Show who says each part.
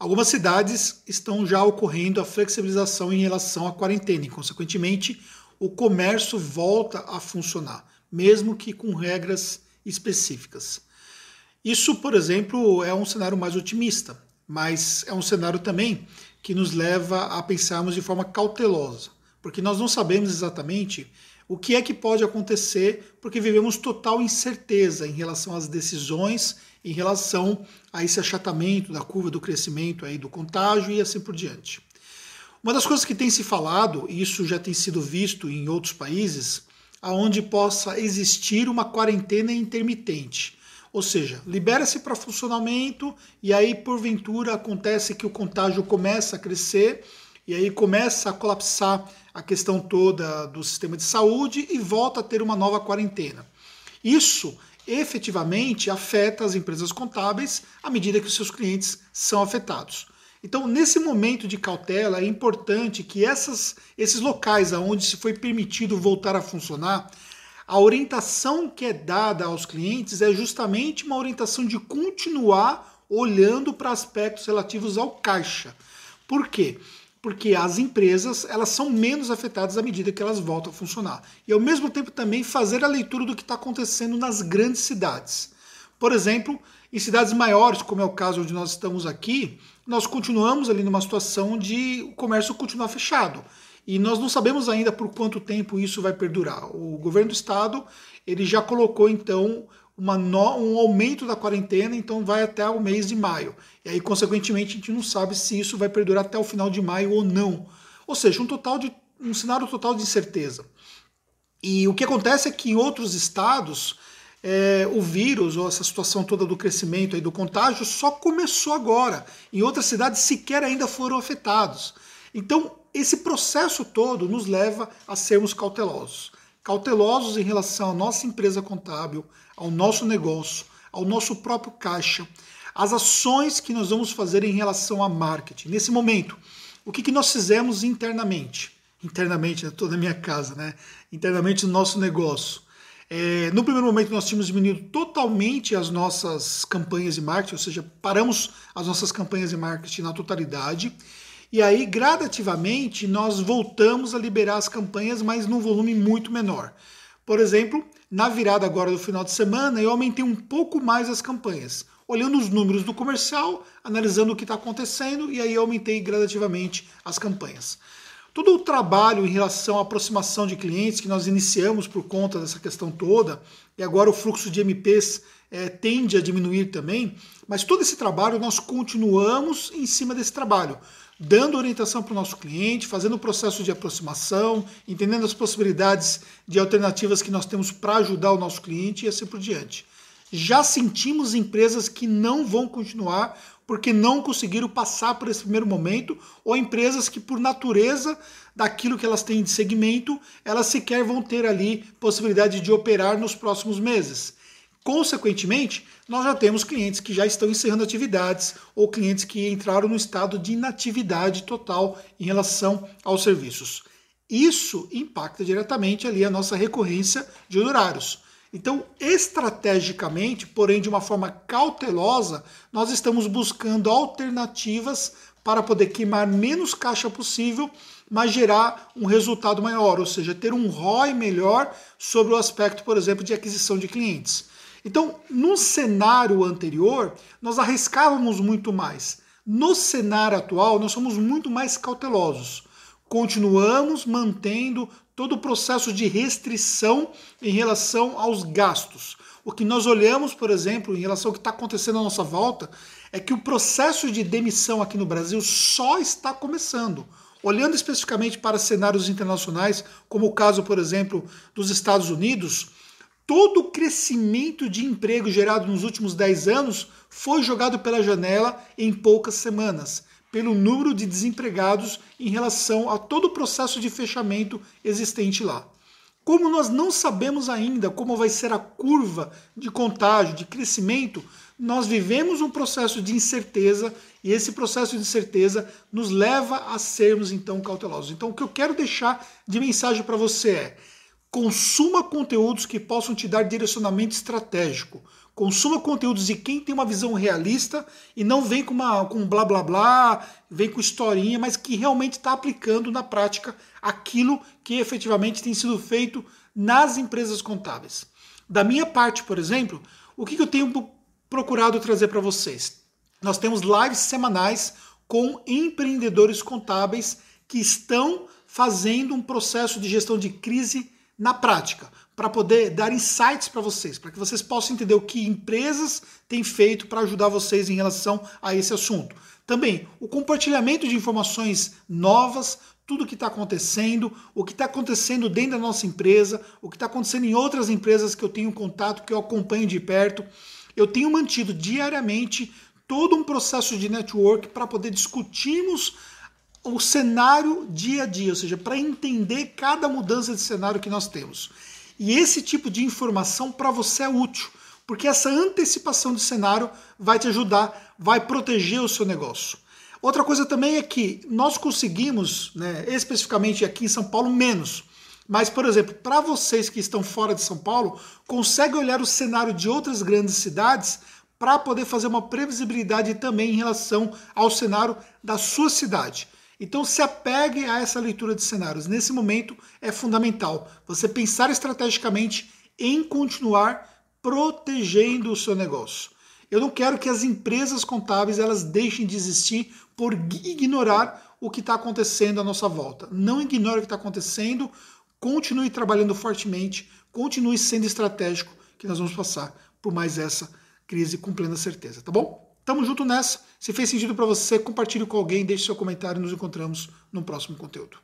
Speaker 1: Algumas cidades estão já ocorrendo a flexibilização em relação à quarentena e, consequentemente, o comércio volta a funcionar, mesmo que com regras específicas. Isso, por exemplo, é um cenário mais otimista, mas é um cenário também que nos leva a pensarmos de forma cautelosa, porque nós não sabemos exatamente o que é que pode acontecer, porque vivemos total incerteza em relação às decisões, em relação a esse achatamento da curva do crescimento aí do contágio e assim por diante. Uma das coisas que tem se falado, e isso já tem sido visto em outros países, aonde possa existir uma quarentena intermitente. Ou seja, libera-se para funcionamento e aí porventura acontece que o contágio começa a crescer e aí começa a colapsar a questão toda do sistema de saúde e volta a ter uma nova quarentena. Isso efetivamente afeta as empresas contábeis à medida que os seus clientes são afetados. Então, nesse momento de cautela, é importante que essas, esses locais onde se foi permitido voltar a funcionar, a orientação que é dada aos clientes é justamente uma orientação de continuar olhando para aspectos relativos ao caixa. Por quê? Porque as empresas elas são menos afetadas à medida que elas voltam a funcionar. E ao mesmo tempo também fazer a leitura do que está acontecendo nas grandes cidades. Por exemplo, em cidades maiores, como é o caso onde nós estamos aqui, nós continuamos ali numa situação de o comércio continuar fechado. E nós não sabemos ainda por quanto tempo isso vai perdurar. O governo do estado ele já colocou então uma no, um aumento da quarentena, então vai até o mês de maio. E aí, consequentemente, a gente não sabe se isso vai perdurar até o final de maio ou não. Ou seja, um total de um cenário total de incerteza. E o que acontece é que em outros estados é, o vírus ou essa situação toda do crescimento e do contágio só começou agora. Em outras cidades sequer ainda foram afetados. Então, esse processo todo nos leva a sermos cautelosos cautelosos em relação à nossa empresa contábil, ao nosso negócio, ao nosso próprio caixa, as ações que nós vamos fazer em relação a marketing. Nesse momento, o que, que nós fizemos internamente? Internamente, eu estou na minha casa, né? Internamente no nosso negócio. É, no primeiro momento, nós tínhamos diminuído totalmente as nossas campanhas de marketing, ou seja, paramos as nossas campanhas de marketing na totalidade. E aí, gradativamente, nós voltamos a liberar as campanhas, mas num volume muito menor. Por exemplo, na virada agora do final de semana, eu aumentei um pouco mais as campanhas, olhando os números do comercial, analisando o que está acontecendo, e aí eu aumentei gradativamente as campanhas. Todo o trabalho em relação à aproximação de clientes que nós iniciamos por conta dessa questão toda, e agora o fluxo de MPs é, tende a diminuir também, mas todo esse trabalho nós continuamos em cima desse trabalho dando orientação para o nosso cliente, fazendo o processo de aproximação, entendendo as possibilidades de alternativas que nós temos para ajudar o nosso cliente e assim por diante. Já sentimos empresas que não vão continuar porque não conseguiram passar por esse primeiro momento, ou empresas que, por natureza daquilo que elas têm de segmento, elas sequer vão ter ali possibilidade de operar nos próximos meses. Consequentemente, nós já temos clientes que já estão encerrando atividades ou clientes que entraram no estado de inatividade total em relação aos serviços. Isso impacta diretamente ali a nossa recorrência de honorários. Então, estrategicamente, porém de uma forma cautelosa, nós estamos buscando alternativas para poder queimar menos caixa possível, mas gerar um resultado maior, ou seja, ter um ROI melhor sobre o aspecto, por exemplo, de aquisição de clientes. Então, no cenário anterior, nós arriscávamos muito mais. No cenário atual, nós somos muito mais cautelosos. Continuamos mantendo todo o processo de restrição em relação aos gastos. O que nós olhamos, por exemplo, em relação ao que está acontecendo à nossa volta, é que o processo de demissão aqui no Brasil só está começando. Olhando especificamente para cenários internacionais, como o caso, por exemplo, dos Estados Unidos, todo o crescimento de emprego gerado nos últimos 10 anos foi jogado pela janela em poucas semanas, pelo número de desempregados em relação a todo o processo de fechamento existente lá. Como nós não sabemos ainda como vai ser a curva de contágio, de crescimento, nós vivemos um processo de incerteza e esse processo de incerteza nos leva a sermos então cautelosos. Então, o que eu quero deixar de mensagem para você é: Consuma conteúdos que possam te dar direcionamento estratégico. Consuma conteúdos de quem tem uma visão realista e não vem com, uma, com blá blá blá, vem com historinha, mas que realmente está aplicando na prática aquilo que efetivamente tem sido feito nas empresas contábeis. Da minha parte, por exemplo, o que, que eu tenho procurado trazer para vocês? Nós temos lives semanais com empreendedores contábeis que estão fazendo um processo de gestão de crise na prática, para poder dar insights para vocês, para que vocês possam entender o que empresas têm feito para ajudar vocês em relação a esse assunto. Também o compartilhamento de informações novas, tudo o que está acontecendo, o que está acontecendo dentro da nossa empresa, o que está acontecendo em outras empresas que eu tenho contato, que eu acompanho de perto. Eu tenho mantido diariamente todo um processo de network para poder discutirmos o cenário dia a dia, ou seja, para entender cada mudança de cenário que nós temos. E esse tipo de informação para você é útil, porque essa antecipação de cenário vai te ajudar, vai proteger o seu negócio. Outra coisa também é que nós conseguimos, né, especificamente aqui em São Paulo, menos. Mas, por exemplo, para vocês que estão fora de São Paulo, consegue olhar o cenário de outras grandes cidades para poder fazer uma previsibilidade também em relação ao cenário da sua cidade. Então se apegue a essa leitura de cenários. Nesse momento é fundamental você pensar estrategicamente em continuar protegendo o seu negócio. Eu não quero que as empresas contábeis elas deixem de existir por ignorar o que está acontecendo à nossa volta. Não ignore o que está acontecendo, continue trabalhando fortemente, continue sendo estratégico, que nós vamos passar por mais essa crise com plena certeza, tá bom? Tamo junto nessa. Se fez sentido para você, compartilhe com alguém, deixe seu comentário nos encontramos no próximo conteúdo.